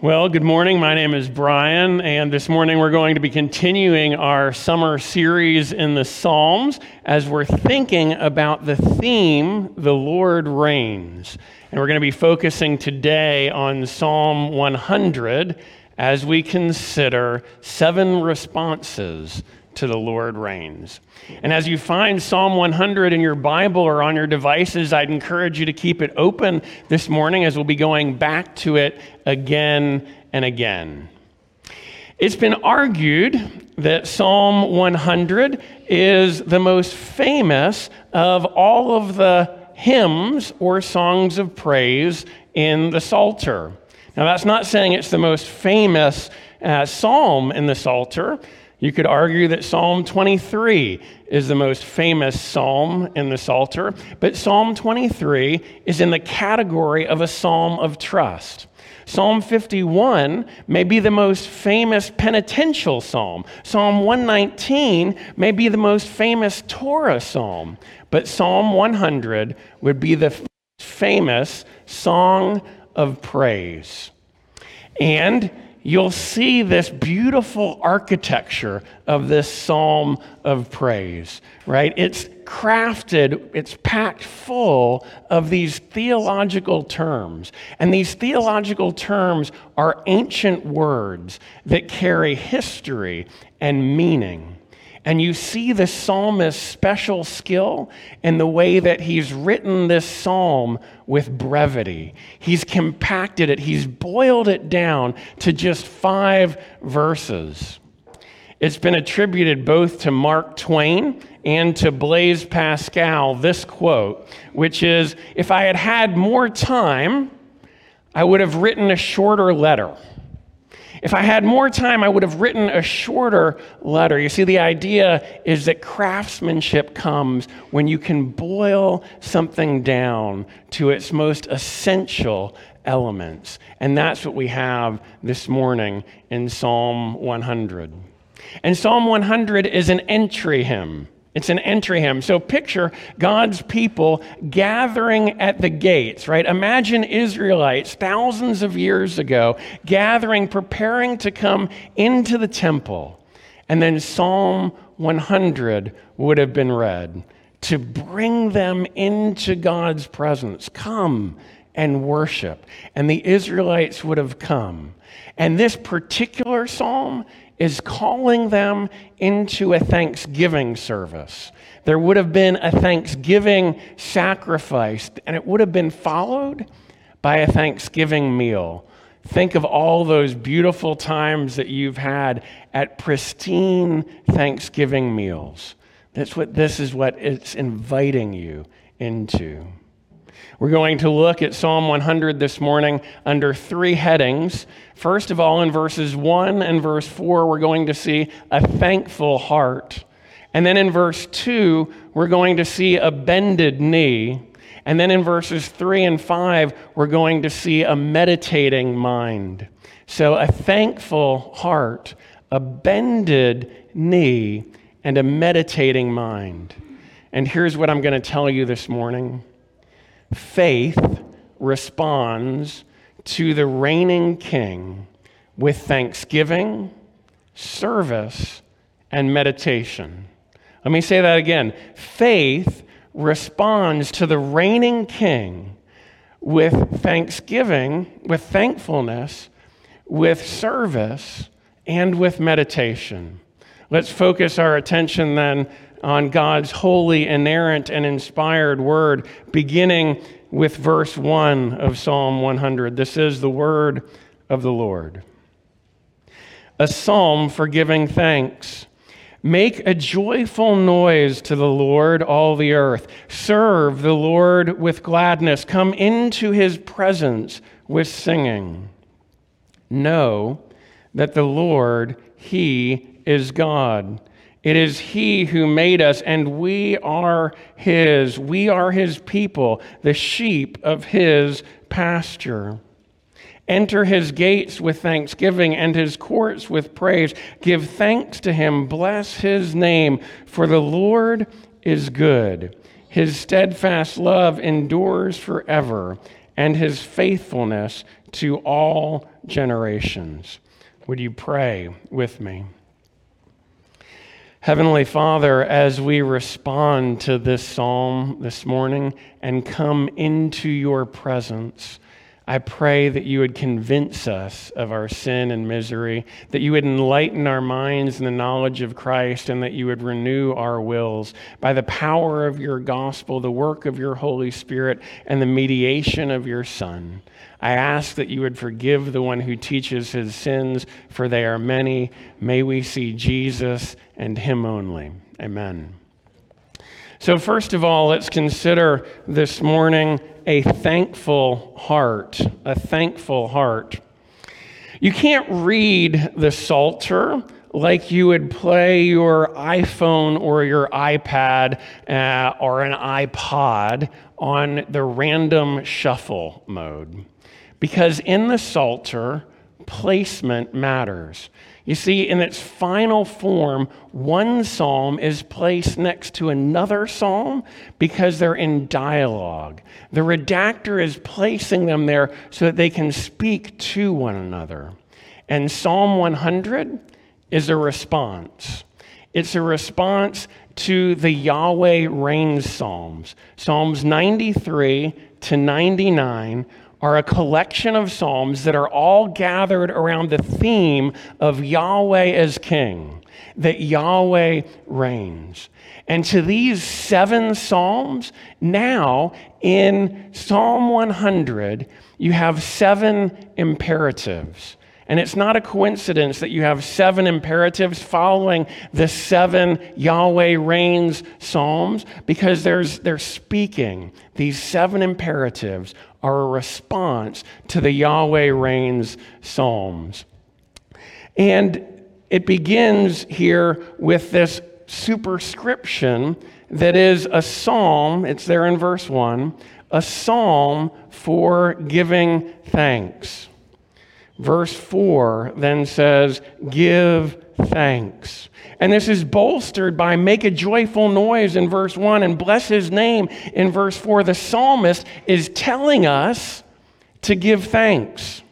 Well, good morning. My name is Brian, and this morning we're going to be continuing our summer series in the Psalms as we're thinking about the theme, The Lord Reigns. And we're going to be focusing today on Psalm 100 as we consider seven responses to the Lord reigns. And as you find Psalm 100 in your Bible or on your devices, I'd encourage you to keep it open this morning as we'll be going back to it again and again. It's been argued that Psalm 100 is the most famous of all of the hymns or songs of praise in the Psalter. Now, that's not saying it's the most famous uh, psalm in the Psalter. You could argue that Psalm 23 is the most famous psalm in the Psalter, but Psalm 23 is in the category of a psalm of trust. Psalm 51 may be the most famous penitential psalm. Psalm 119 may be the most famous Torah psalm, but Psalm 100 would be the famous song of praise. And you'll see this beautiful architecture of this psalm of praise, right? It's crafted, it's packed full of these theological terms. And these theological terms are ancient words that carry history and meaning. And you see the psalmist's special skill in the way that he's written this psalm with brevity. He's compacted it, he's boiled it down to just five verses. It's been attributed both to Mark Twain and to Blaise Pascal this quote, which is If I had had more time, I would have written a shorter letter. If I had more time, I would have written a shorter letter. You see, the idea is that craftsmanship comes when you can boil something down to its most essential elements. And that's what we have this morning in Psalm 100. And Psalm 100 is an entry hymn. It's an entry hymn. So picture God's people gathering at the gates, right? Imagine Israelites thousands of years ago gathering, preparing to come into the temple. And then Psalm 100 would have been read to bring them into God's presence. Come and worship. And the Israelites would have come. And this particular psalm is calling them into a thanksgiving service. There would have been a thanksgiving sacrifice, and it would have been followed by a thanksgiving meal. Think of all those beautiful times that you've had at pristine Thanksgiving meals. That's what this is what it's inviting you into. We're going to look at Psalm 100 this morning under three headings. First of all, in verses 1 and verse 4, we're going to see a thankful heart. And then in verse 2, we're going to see a bended knee. And then in verses 3 and 5, we're going to see a meditating mind. So a thankful heart, a bended knee, and a meditating mind. And here's what I'm going to tell you this morning faith responds to the reigning king with thanksgiving, service, and meditation. Let me say that again. Faith responds to the reigning king with thanksgiving, with thankfulness, with service, and with meditation. Let's focus our attention then on God's holy, inerrant, and inspired word, beginning with verse 1 of Psalm 100. This is the word of the Lord. A psalm for giving thanks. Make a joyful noise to the Lord, all the earth. Serve the Lord with gladness. Come into his presence with singing. Know that the Lord, he is God. It is He who made us, and we are His. We are His people, the sheep of His pasture. Enter His gates with thanksgiving and His courts with praise. Give thanks to Him, bless His name, for the Lord is good. His steadfast love endures forever, and His faithfulness to all generations. Would you pray with me? Heavenly Father, as we respond to this psalm this morning and come into your presence, I pray that you would convince us of our sin and misery, that you would enlighten our minds in the knowledge of Christ, and that you would renew our wills by the power of your gospel, the work of your Holy Spirit, and the mediation of your Son. I ask that you would forgive the one who teaches his sins, for they are many. May we see Jesus and him only. Amen. So, first of all, let's consider this morning a thankful heart. A thankful heart. You can't read the Psalter like you would play your iPhone or your iPad uh, or an iPod on the random shuffle mode. Because in the Psalter, placement matters. You see, in its final form, one psalm is placed next to another psalm because they're in dialogue. The redactor is placing them there so that they can speak to one another. And Psalm 100 is a response. It's a response to the Yahweh reigns psalms. Psalms 93 to 99 are a collection of psalms that are all gathered around the theme of Yahweh as king, that Yahweh reigns. And to these seven psalms, now in Psalm 100, you have seven imperatives. And it's not a coincidence that you have seven imperatives following the seven Yahweh reigns psalms because there's, they're speaking. These seven imperatives are a response to the Yahweh reigns psalms. And it begins here with this superscription that is a psalm, it's there in verse 1, a psalm for giving thanks. Verse 4 then says, Give thanks. And this is bolstered by make a joyful noise in verse 1 and bless his name in verse 4. The psalmist is telling us to give thanks.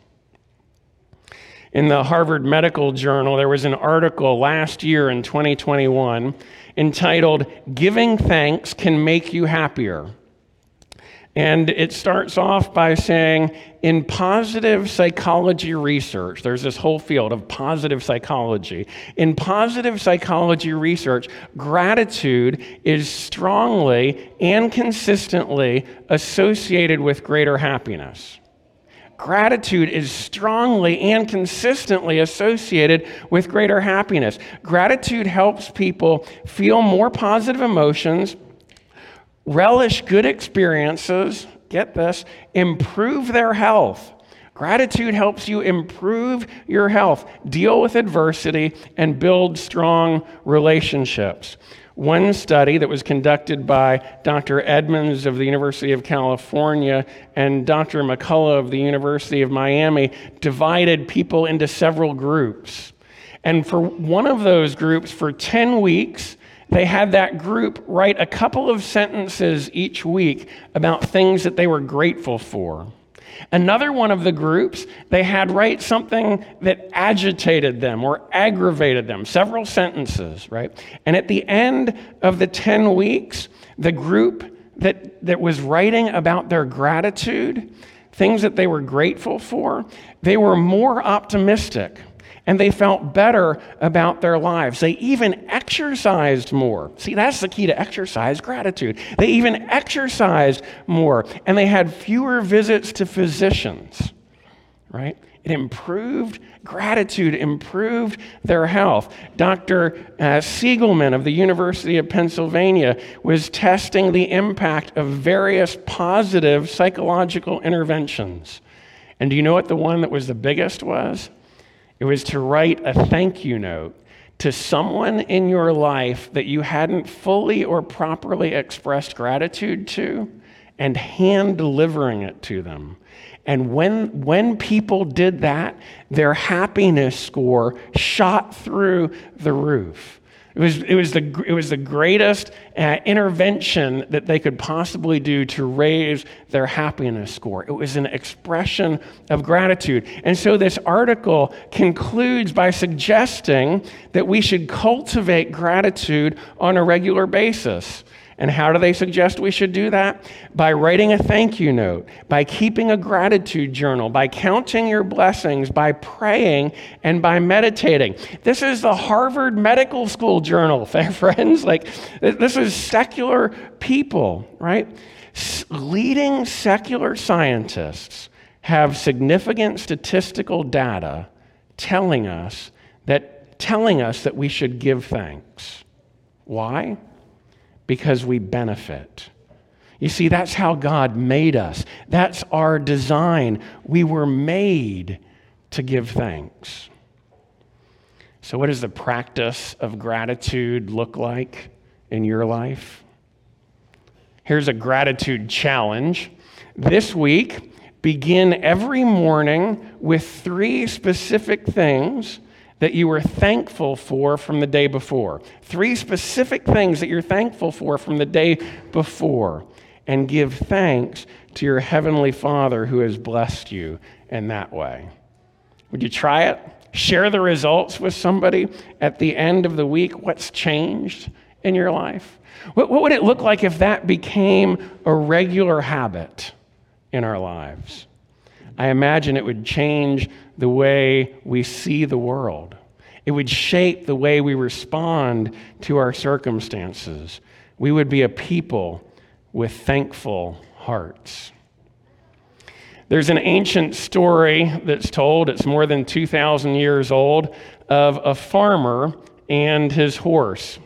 In the Harvard Medical Journal, there was an article last year in 2021 entitled, Giving Thanks Can Make You Happier. And it starts off by saying, in positive psychology research, there's this whole field of positive psychology. In positive psychology research, gratitude is strongly and consistently associated with greater happiness. Gratitude is strongly and consistently associated with greater happiness. Gratitude helps people feel more positive emotions relish good experiences, get this, improve their health. Gratitude helps you improve your health, deal with adversity, and build strong relationships. One study that was conducted by Dr. Emmons of the University of California and Dr. McCullough of the University of Miami divided people into several groups. And for one of those groups, for 10 weeks, they had that group write a couple of sentences each week about things that they were grateful for. Another one of the groups, they had write something that agitated them or aggravated them, several sentences, right? And at the end of the 10 weeks, the group that, that was writing about their gratitude, things that they were grateful for, they were more optimistic and they felt better about their lives. They even exercised more. See, that's the key to exercise gratitude. They even exercised more, and they had fewer visits to physicians, right? It improved gratitude, improved their health. Dr. Uh, Seligman of the University of Pennsylvania was testing the impact of various positive psychological interventions. And do you know what the one that was the biggest was? It was to write a thank you note to someone in your life that you hadn't fully or properly expressed gratitude to and hand delivering it to them. And when, when people did that, their happiness score shot through the roof. It was, it was, the, it was the greatest uh, intervention that they could possibly do to raise their happiness score. It was an expression of gratitude. And so this article concludes by suggesting that we should cultivate gratitude on a regular basis. And how do they suggest we should do that? By writing a thank you note, by keeping a gratitude journal, by counting your blessings, by praying, and by meditating. This is the Harvard Medical School journal, friends. Like, this is secular people, right? Leading secular scientists have significant statistical data telling us that telling us that we should give thanks. Why? Because we benefit. You see, that's how God made us. That's our design. We were made to give thanks. So, what does the practice of gratitude look like in your life? Here's a gratitude challenge. This week, begin every morning with three specific things that you were thankful for from the day before. Three specific things that you're thankful for from the day before. And give thanks to your Heavenly Father who has blessed you in that way. Would you try it? Share the results with somebody at the end of the week. What's changed in your life? What, what would it look like if that became a regular habit in our lives? I imagine it would change the way we see the world. It would shape the way we respond to our circumstances. We would be a people with thankful hearts. There's an ancient story that's told, it's more than 2,000 years old, of a farmer and his horse.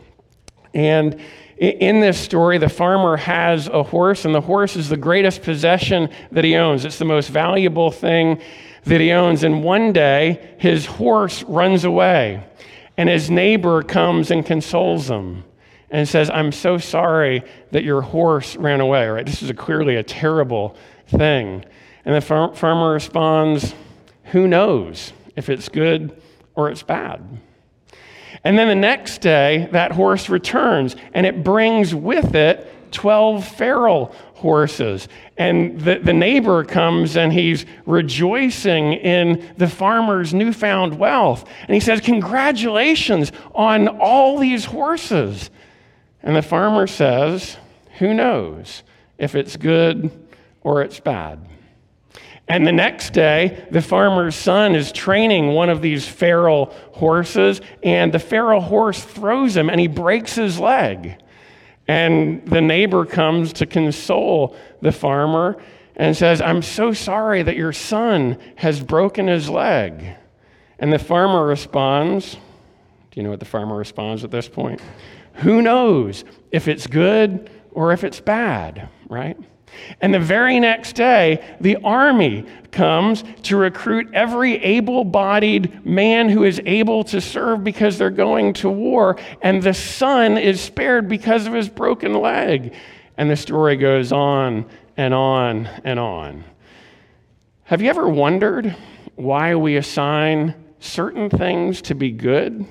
And in this story, the farmer has a horse, and the horse is the greatest possession that he owns. It's the most valuable thing that he owns. And one day, his horse runs away, and his neighbor comes and consoles him and says, I'm so sorry that your horse ran away, right? This is a, clearly a terrible thing. And the far- farmer responds, Who knows if it's good or it's bad? And then the next day, that horse returns and it brings with it 12 feral horses. And the, the neighbor comes and he's rejoicing in the farmer's newfound wealth. And he says, Congratulations on all these horses. And the farmer says, Who knows if it's good or it's bad? And the next day, the farmer's son is training one of these feral horses, and the feral horse throws him and he breaks his leg. And the neighbor comes to console the farmer and says, I'm so sorry that your son has broken his leg. And the farmer responds, Do you know what the farmer responds at this point? Who knows if it's good or if it's bad, right? And the very next day, the army comes to recruit every able bodied man who is able to serve because they're going to war. And the son is spared because of his broken leg. And the story goes on and on and on. Have you ever wondered why we assign certain things to be good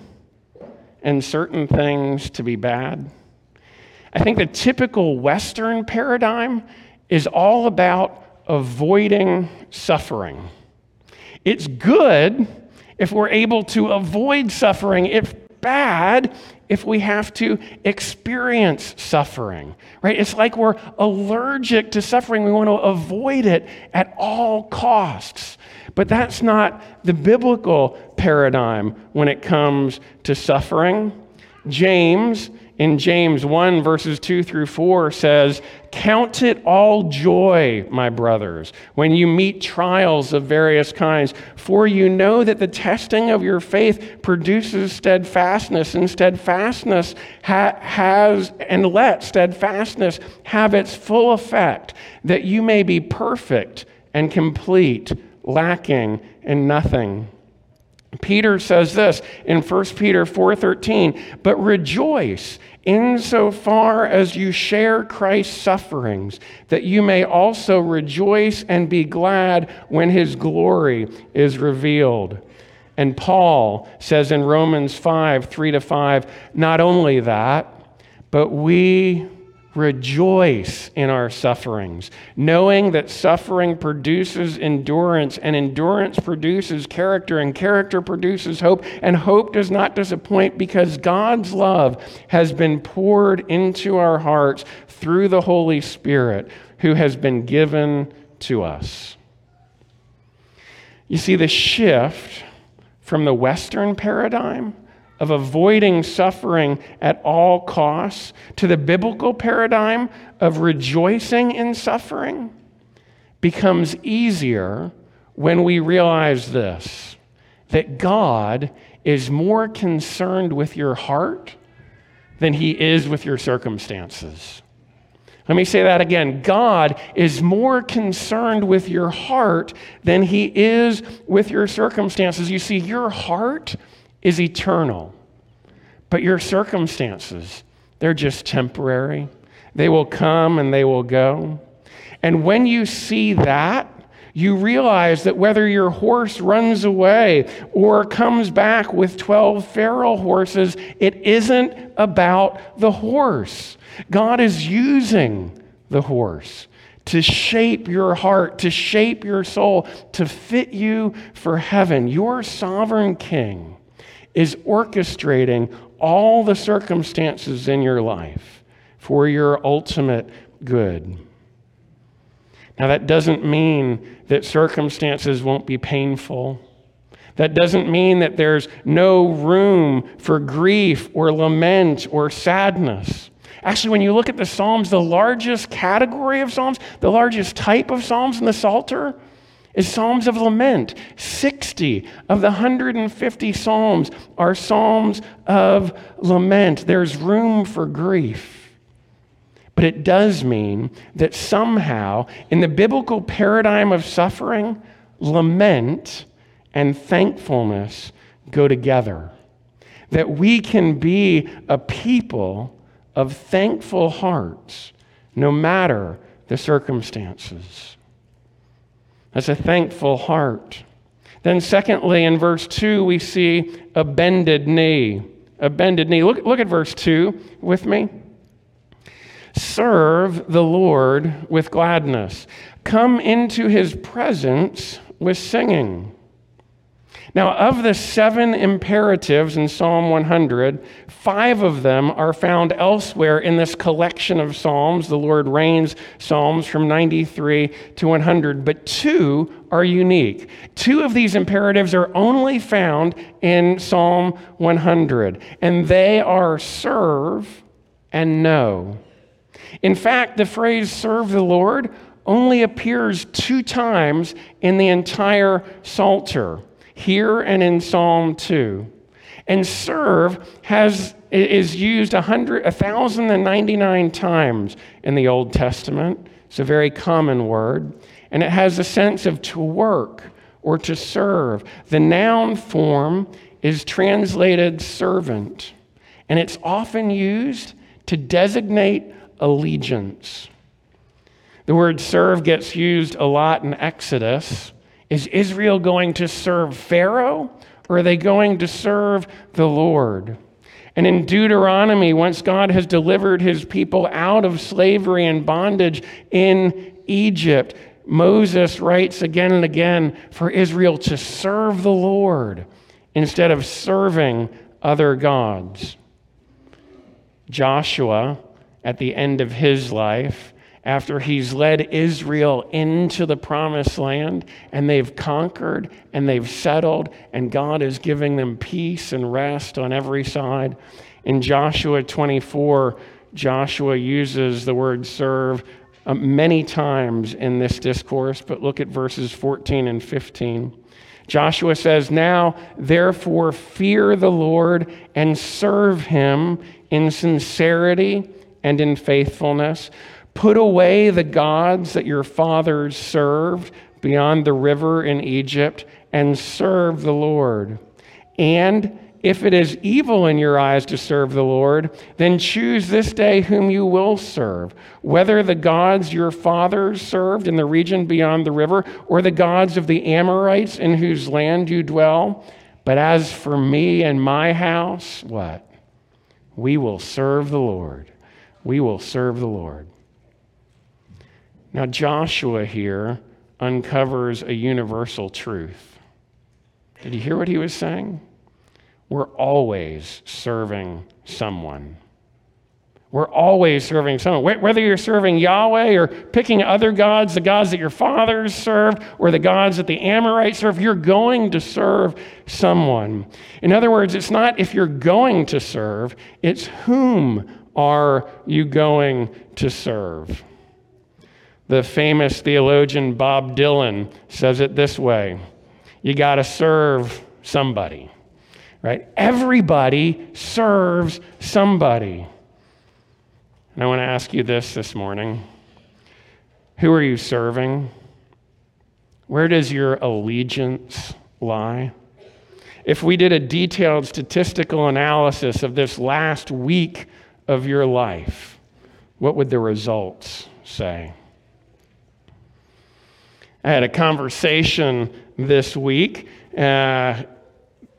and certain things to be bad? I think the typical Western paradigm is all about avoiding suffering. It's good if we're able to avoid suffering. It's bad if we have to experience suffering, right? It's like we're allergic to suffering. We want to avoid it at all costs. But that's not the biblical paradigm when it comes to suffering. James in James 1, verses 2 through 4 says, Count it all joy, my brothers, when you meet trials of various kinds, for you know that the testing of your faith produces steadfastness, and steadfastness ha- has, and let steadfastness have its full effect, that you may be perfect and complete, lacking in nothing. Peter says this in 1 Peter 4:13, "But rejoice insofar as you share Christ's sufferings, that you may also rejoice and be glad when his glory is revealed." And Paul says in Romans 5 3 to 5, not only that, but we rejoice in our sufferings, knowing that suffering produces endurance, and endurance produces character, and character produces hope, and hope does not disappoint because God's love has been poured into our hearts through the Holy Spirit who has been given to us. You see, the shift from the Western paradigm of avoiding suffering at all costs to the biblical paradigm of rejoicing in suffering becomes easier when we realize this that God is more concerned with your heart than he is with your circumstances. Let me say that again. God is more concerned with your heart than he is with your circumstances. You see, your heart is eternal. But your circumstances, they're just temporary. They will come and they will go. And when you see that, you realize that whether your horse runs away or comes back with 12 feral horses, it isn't about the horse. God is using the horse to shape your heart, to shape your soul, to fit you for heaven. Your sovereign king is orchestrating all the circumstances in your life for your ultimate good. Now, that doesn't mean that circumstances won't be painful. That doesn't mean that there's no room for grief or lament or sadness. Actually, when you look at the Psalms, the largest category of Psalms, the largest type of Psalms in the Psalter, is Psalms of lament. 60 of the 150 Psalms are Psalms of lament. There's room for grief. But it does mean that somehow, in the biblical paradigm of suffering, lament and thankfulness go together. That we can be a people of thankful hearts no matter the circumstances. That's a thankful heart. Then, secondly, in verse 2, we see a bended knee. A bended knee. Look, look at verse 2 with me. Serve the Lord with gladness. Come into his presence with singing. Now, of the seven imperatives in Psalm 100, five of them are found elsewhere in this collection of Psalms, the Lord reigns Psalms from 93 to 100, but two are unique. Two of these imperatives are only found in Psalm 100, and they are serve and know. In fact, the phrase serve the Lord only appears two times in the entire Psalter here and in Psalm 2. And serve has, is used 100, 1,099 times in the Old Testament. It's a very common word. And it has a sense of to work or to serve. The noun form is translated servant, and it's often used to designate allegiance. The word serve gets used a lot in Exodus is Israel going to serve Pharaoh or are they going to serve the Lord? And in Deuteronomy, once God has delivered his people out of slavery and bondage in Egypt, Moses writes again and again for Israel to serve the Lord instead of serving other gods. Joshua, at the end of his life, after he's led Israel into the promised land and they've conquered and they've settled, and God is giving them peace and rest on every side. In Joshua 24, Joshua uses the word serve uh, many times in this discourse, but look at verses 14 and 15. Joshua says, Now, therefore, fear the Lord and serve him in sincerity and in faithfulness. Put away the gods that your fathers served beyond the river in Egypt and serve the Lord. And if it is evil in your eyes to serve the Lord, then choose this day whom you will serve, whether the gods your fathers served in the region beyond the river, or the gods of the Amorites in whose land you dwell. But as for me and my house, what? We will serve the Lord. We will serve the Lord. Now, Joshua here uncovers a universal truth. Did you hear what he was saying? We're always serving someone. We're always serving someone. Whether you're serving Yahweh or picking other gods, the gods that your fathers served, or the gods that the Amorites serve, you're going to serve someone. In other words, it's not if you're going to serve, it's whom are you going to serve. The famous theologian Bob Dylan says it this way you got to serve somebody, right? Everybody serves somebody. And I want to ask you this this morning Who are you serving? Where does your allegiance lie? If we did a detailed statistical analysis of this last week of your life, what would the results say? I had a conversation this week. Uh,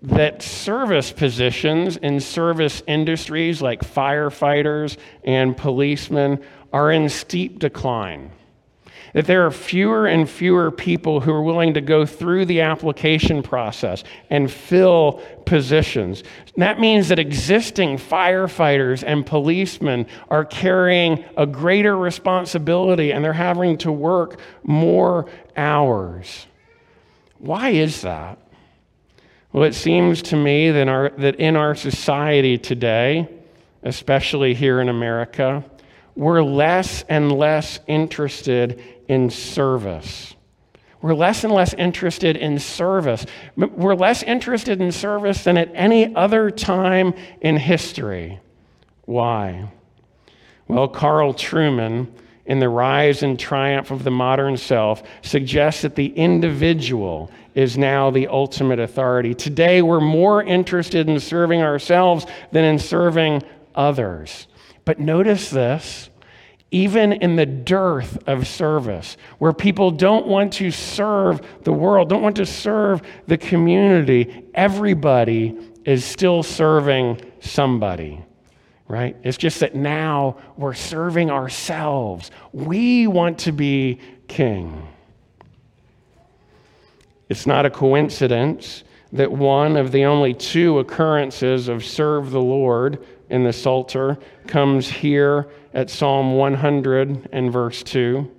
that service positions in service industries like firefighters and policemen are in steep decline. That there are fewer and fewer people who are willing to go through the application process and fill positions. that means that existing firefighters and policemen are carrying a greater responsibility and they're having to work more hours. Why is that? Well, it seems to me that, our, that in our society today, especially here in America, we're less and less interested in service. We're less and less interested in service. We're less interested in service than at any other time in history. Why? Well, Carl Trueman, in The Rise and Triumph of the Modern Self, suggests that the individual is now the ultimate authority. Today, we're more interested in serving ourselves than in serving others. But notice this even in the dearth of service, where people don't want to serve the world, don't want to serve the community, everybody is still serving somebody, right? It's just that now we're serving ourselves. We want to be king. It's not a coincidence that one of the only two occurrences of serve the Lord in the Psalter comes here at Psalm 100 and verse 2.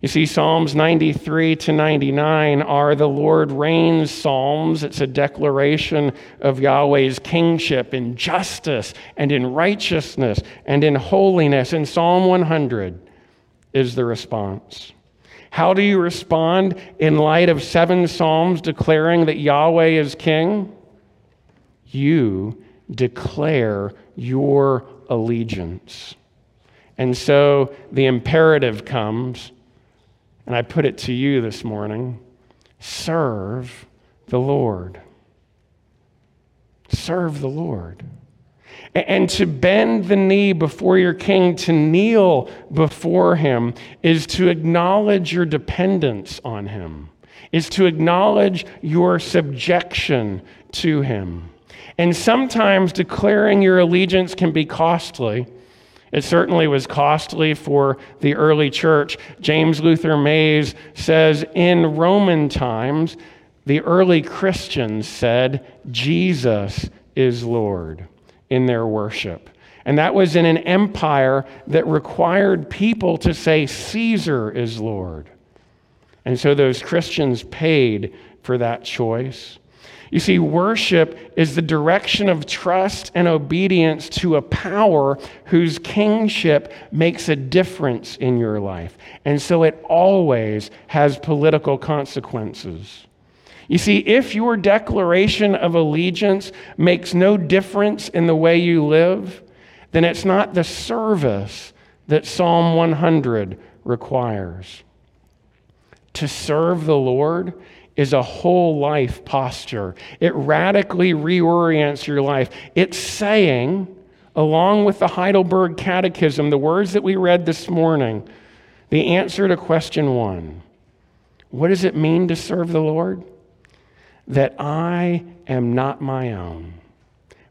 You see, Psalms 93 to 99 are the Lord reigns Psalms. It's a declaration of Yahweh's kingship in justice and in righteousness and in holiness. And Psalm 100 is the response. How do you respond in light of seven Psalms declaring that Yahweh is king? You declare your allegiance. And so the imperative comes, and I put it to you this morning serve the Lord. Serve the Lord. And to bend the knee before your king, to kneel before him, is to acknowledge your dependence on him, is to acknowledge your subjection to him. And sometimes declaring your allegiance can be costly. It certainly was costly for the early church. James Luther Mays says in Roman times, the early Christians said, Jesus is Lord in their worship. And that was in an empire that required people to say, Caesar is Lord. And so those Christians paid for that choice. You see, worship is the direction of trust and obedience to a power whose kingship makes a difference in your life. And so it always has political consequences. You see, if your declaration of allegiance makes no difference in the way you live, then it's not the service that Psalm 100 requires. To serve the Lord is a whole life posture. It radically reorients your life. It's saying, along with the Heidelberg Catechism, the words that we read this morning, the answer to question one What does it mean to serve the Lord? that I am not my own,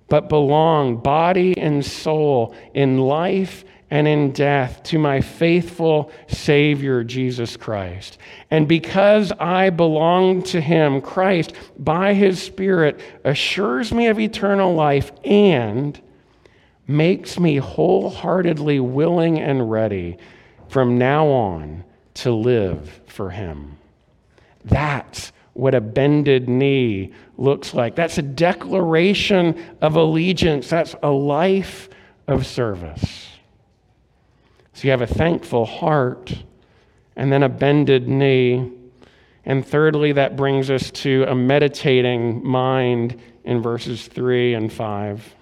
but belong body and soul in life and in death to my faithful Savior, Jesus Christ. And because I belong to Him, Christ, by His Spirit, assures me of eternal life and makes me wholeheartedly willing and ready from now on to live for Him. That's what a bended knee looks like. That's a declaration of allegiance, that's a life of service. So you have a thankful heart and then a bended knee. And thirdly, that brings us to a meditating mind in verses 3 and 5.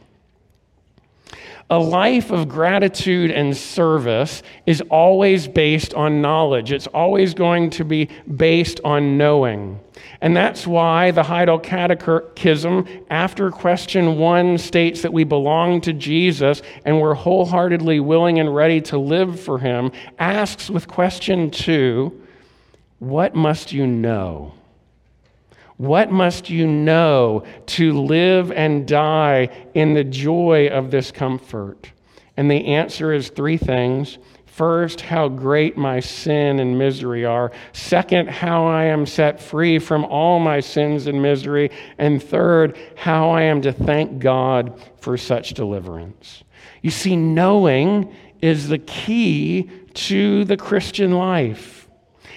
A life of gratitude and service is always based on knowledge. It's always going to be based on knowing. And that's why the Heidelberg Catechism, after question one, states that we belong to Jesus and we're wholeheartedly willing and ready to live for him, asks with question two, What must you know? What must you know to live and die in the joy of this comfort? And the answer is three things. First, how great my sin and misery are. Second, how I am set free from all my sins and misery. And third, how I am to thank God for such deliverance. You see, knowing is the key to the Christian life.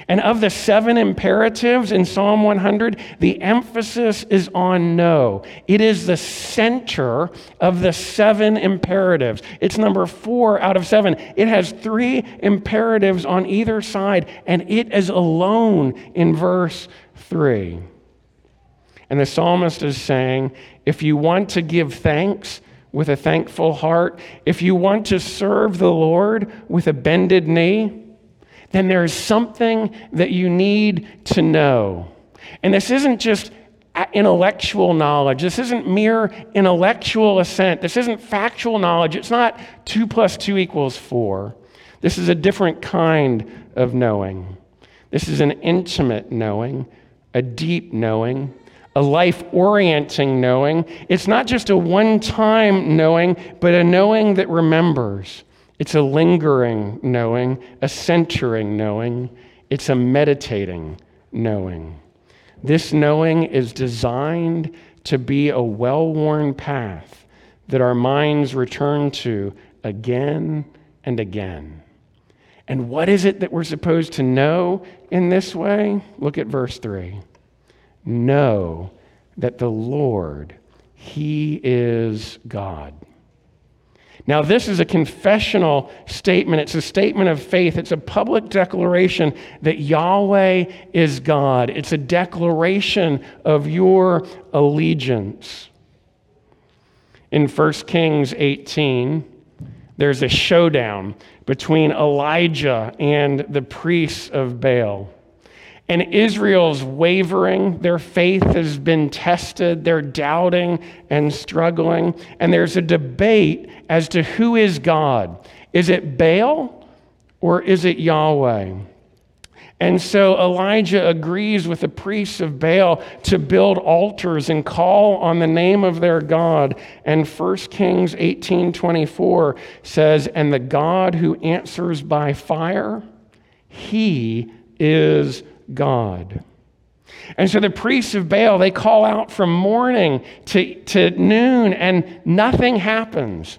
And of the seven imperatives in Psalm 100, the emphasis is on know. It is the center of the seven imperatives. It's number four out of seven. It has three imperatives on either side, and it is alone in verse three. And the psalmist is saying, if you want to give thanks, with a thankful heart, if you want to serve the Lord with a bended knee, then there is something that you need to know. And this isn't just intellectual knowledge. This isn't mere intellectual assent. This isn't factual knowledge. It's not two plus two equals four. This is a different kind of knowing. This is an intimate knowing, a deep knowing, a life orienting knowing. It's not just a one time knowing, but a knowing that remembers. It's a lingering knowing, a centering knowing, it's a meditating knowing. This knowing is designed to be a well worn path that our minds return to again and again. And what is it that we're supposed to know in this way? Look at verse 3. Know that the Lord, He is God. Now, this is a confessional statement. It's a statement of faith. It's a public declaration that Yahweh is God. It's a declaration of your allegiance. In 1 Kings 18, there's a showdown between Elijah and the priests of Baal. And Israel's wavering, their faith has been tested, they're doubting and struggling. And there's a debate as to who is God. Is it Baal or is it Yahweh? And so Elijah agrees with the priests of Baal to build altars and call on the name of their God. And 1 Kings 18:24 says, "And the God who answers by fire, he is God. And so the priests of Baal, they call out from morning to, to noon, and nothing happens.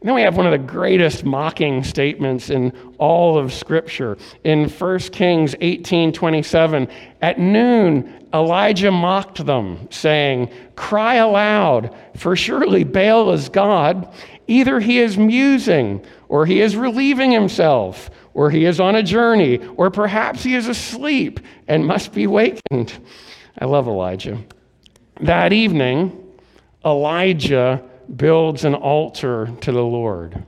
And then we have one of the greatest mocking statements in all of Scripture. In 1 Kings 18 27, at noon, Elijah mocked them, saying, Cry aloud, for surely Baal is God. Either he is musing, or he is relieving himself, or he is on a journey, or perhaps he is asleep and must be wakened. I love Elijah. That evening, Elijah builds an altar to the Lord.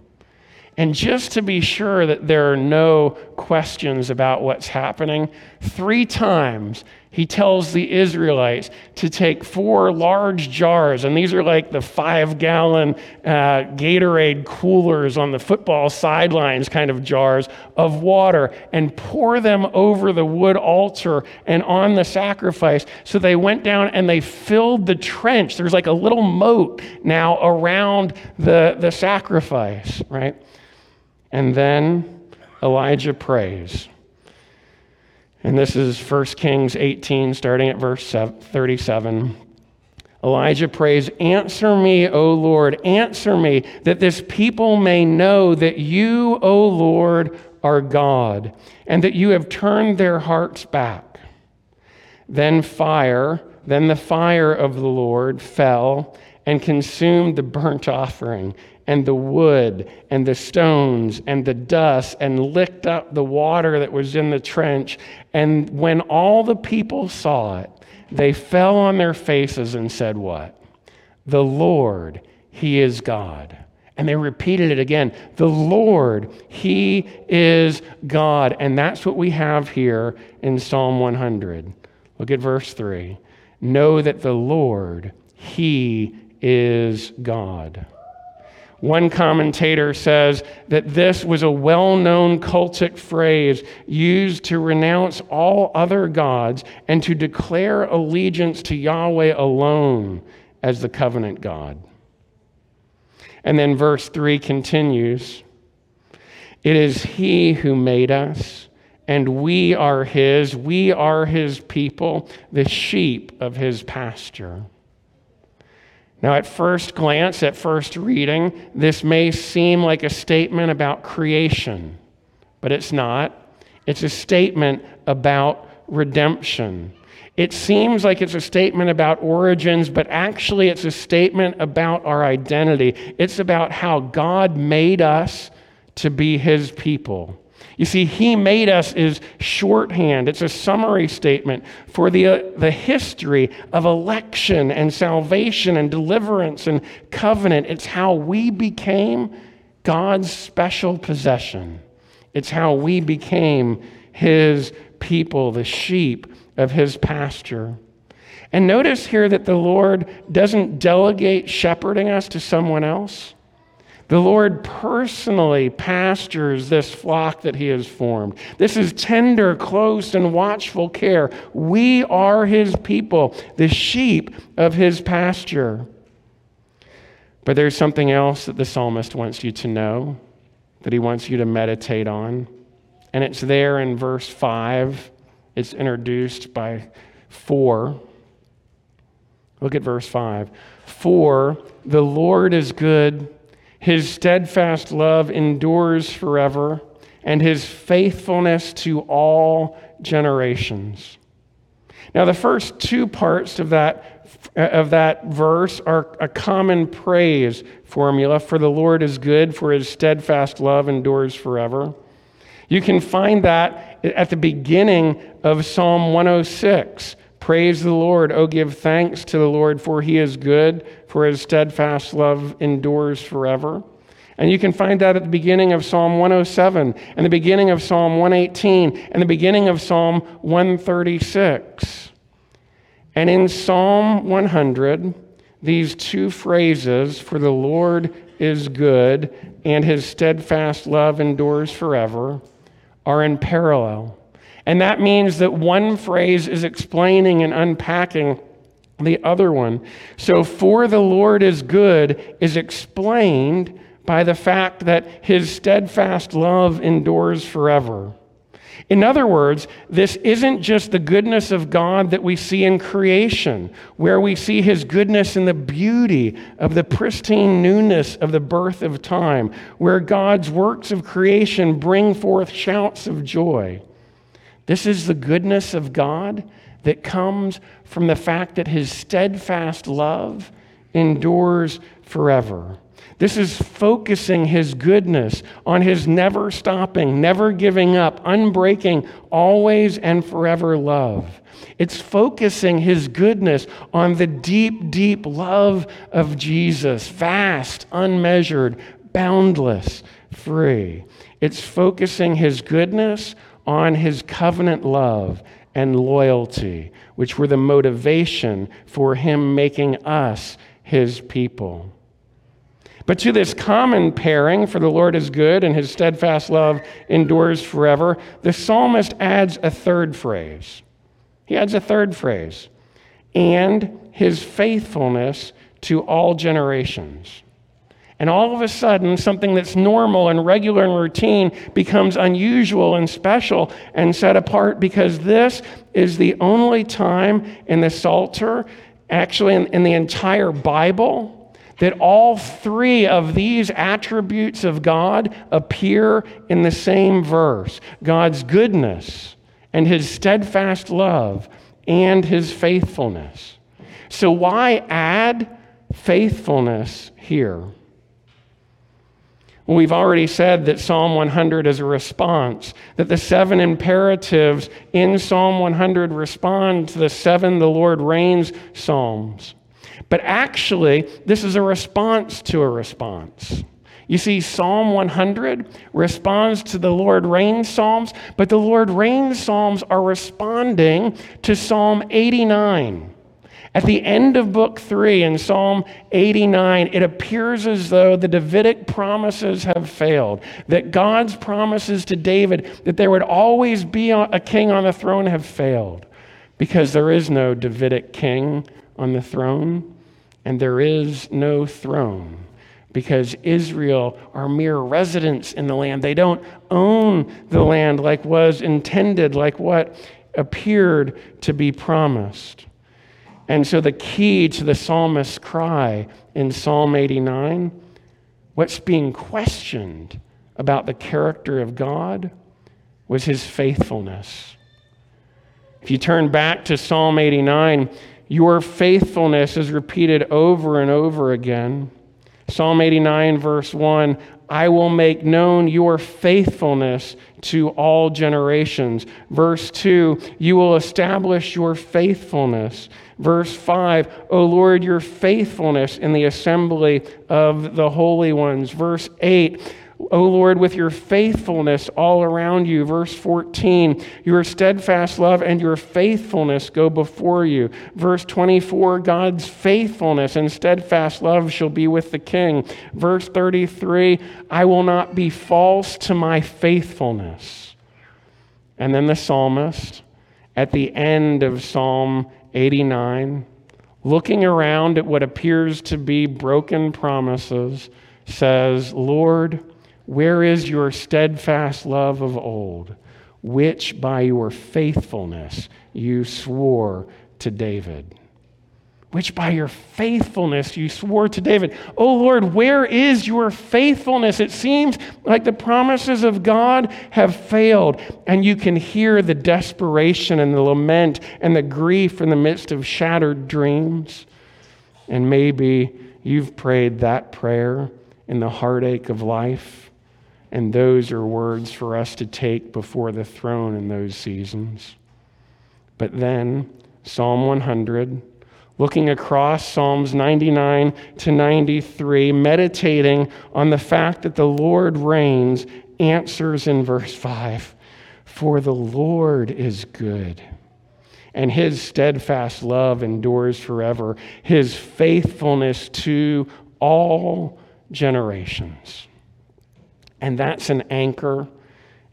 And just to be sure that there are no questions about what's happening, three times he tells the Israelites to take four large jars, and these are like the five gallon uh, Gatorade coolers on the football sidelines kind of jars of water, and pour them over the wood altar and on the sacrifice. So they went down and they filled the trench. There's like a little moat now around the, the sacrifice, right? And then Elijah prays. And this is 1 Kings 18, starting at verse 37. Elijah prays, Answer me, O Lord, answer me, that this people may know that you, O Lord, are God, and that you have turned their hearts back. Then fire, then the fire of the Lord fell and consumed the burnt offering and the wood and the stones and the dust and licked up the water that was in the trench. And when all the people saw it, they fell on their faces and said, What? The Lord, He is God. And they repeated it again. The Lord, He is God. And that's what we have here in Psalm 100. Look at verse 3. Know that the Lord, He is God. One commentator says that this was a well known cultic phrase used to renounce all other gods and to declare allegiance to Yahweh alone as the covenant God. And then verse 3 continues It is He who made us, and we are His. We are His people, the sheep of His pasture. Now, at first glance, at first reading, this may seem like a statement about creation, but it's not. It's a statement about redemption. It seems like it's a statement about origins, but actually, it's a statement about our identity. It's about how God made us to be His people. You see, He made us is shorthand. It's a summary statement for the, uh, the history of election and salvation and deliverance and covenant. It's how we became God's special possession. It's how we became His people, the sheep of His pasture. And notice here that the Lord doesn't delegate shepherding us to someone else. The Lord personally pastures this flock that He has formed. This is tender, close, and watchful care. We are His people, the sheep of His pasture. But there's something else that the psalmist wants you to know, that he wants you to meditate on. And it's there in verse 5. It's introduced by 4. Look at verse 5. For the Lord is good his steadfast love endures forever, and his faithfulness to all generations. Now, the first two parts of that, of that verse are a common praise formula for the Lord is good, for his steadfast love endures forever. You can find that at the beginning of Psalm 106. Praise the Lord. Oh, give thanks to the Lord, for he is good, for his steadfast love endures forever. And you can find that at the beginning of Psalm 107, and the beginning of Psalm 118, and the beginning of Psalm 136. And in Psalm 100, these two phrases, for the Lord is good and his steadfast love endures forever, are in parallel. And that means that one phrase is explaining and unpacking the other one. So, for the Lord is good is explained by the fact that his steadfast love endures forever. In other words, this isn't just the goodness of God that we see in creation, where we see his goodness in the beauty of the pristine newness of the birth of time, where God's works of creation bring forth shouts of joy. This is the goodness of God that comes from the fact that his steadfast love endures forever. This is focusing his goodness on his never stopping, never giving up, unbreaking, always and forever love. It's focusing his goodness on the deep, deep love of Jesus, vast, unmeasured, boundless, free. It's focusing his goodness on his covenant love and loyalty, which were the motivation for him making us his people. But to this common pairing, for the Lord is good and his steadfast love endures forever, the psalmist adds a third phrase. He adds a third phrase, and his faithfulness to all generations. And all of a sudden, something that's normal and regular and routine becomes unusual and special and set apart because this is the only time in the Psalter, actually in, in the entire Bible, that all three of these attributes of God appear in the same verse God's goodness and his steadfast love and his faithfulness. So, why add faithfulness here? We've already said that Psalm 100 is a response, that the seven imperatives in Psalm 100 respond to the seven the Lord reigns psalms. But actually, this is a response to a response. You see, Psalm 100 responds to the Lord reigns Psalms, but the Lord reigns Psalms are responding to Psalm 89. At the end of book three in Psalm 89, it appears as though the Davidic promises have failed, that God's promises to David that there would always be a king on the throne have failed because there is no Davidic king on the throne and there is no throne because Israel are mere residents in the land. They don't own the land like was intended, like what appeared to be promised. And so, the key to the psalmist's cry in Psalm 89, what's being questioned about the character of God was his faithfulness. If you turn back to Psalm 89, your faithfulness is repeated over and over again. Psalm 89, verse 1 I will make known your faithfulness to all generations. Verse 2 You will establish your faithfulness. Verse 5 O Lord, your faithfulness in the assembly of the holy ones. Verse 8 O Lord, with your faithfulness all around you. Verse 14, your steadfast love and your faithfulness go before you. Verse 24, God's faithfulness and steadfast love shall be with the king. Verse 33, I will not be false to my faithfulness. And then the psalmist at the end of Psalm 89, looking around at what appears to be broken promises, says, Lord, where is your steadfast love of old, which by your faithfulness you swore to David? Which by your faithfulness you swore to David. Oh Lord, where is your faithfulness? It seems like the promises of God have failed, and you can hear the desperation and the lament and the grief in the midst of shattered dreams. And maybe you've prayed that prayer in the heartache of life. And those are words for us to take before the throne in those seasons. But then, Psalm 100, looking across Psalms 99 to 93, meditating on the fact that the Lord reigns, answers in verse 5 For the Lord is good, and his steadfast love endures forever, his faithfulness to all generations. And that's an anchor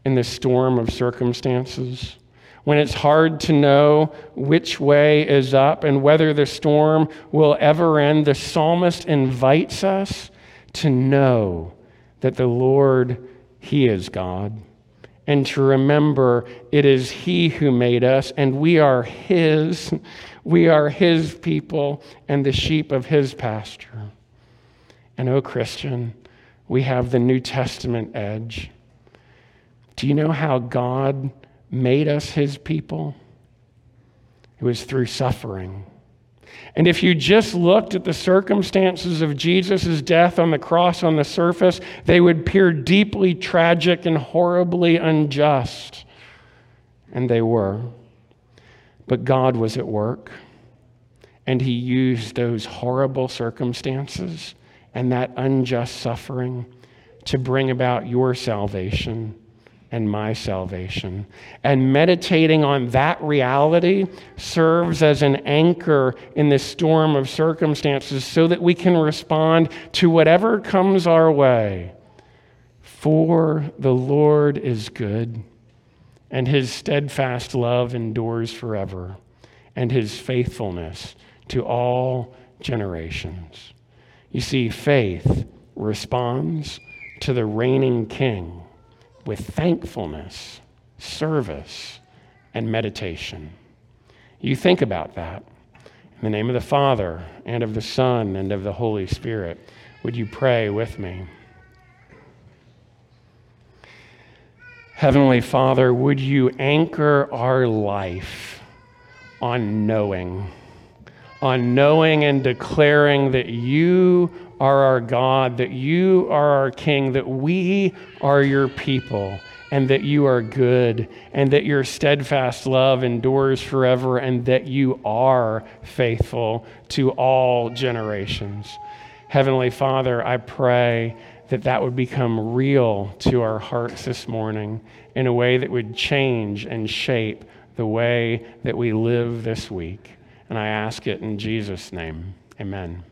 in the storm of circumstances. When it's hard to know which way is up and whether the storm will ever end, the psalmist invites us to know that the Lord, He is God, and to remember it is He who made us, and we are His. We are His people and the sheep of His pasture. And, oh, Christian, we have the New Testament edge. Do you know how God made us his people? It was through suffering. And if you just looked at the circumstances of Jesus' death on the cross on the surface, they would appear deeply tragic and horribly unjust. And they were. But God was at work, and He used those horrible circumstances and that unjust suffering to bring about your salvation and my salvation. And meditating on that reality serves as an anchor in this storm of circumstances so that we can respond to whatever comes our way. For the Lord is good, and his steadfast love endures forever, and his faithfulness to all generations. You see, faith responds to the reigning king with thankfulness, service, and meditation. You think about that. In the name of the Father, and of the Son, and of the Holy Spirit, would you pray with me? Heavenly Father, would you anchor our life on knowing, on knowing and declaring that you are our God, that you are our King, that we are your people, and that you are good, and that your steadfast love endures forever, and that you are faithful to all generations. Heavenly Father, I pray that that would become real to our hearts this morning in a way that would change and shape the way that we live this week. And I ask it in Jesus' name. Amen.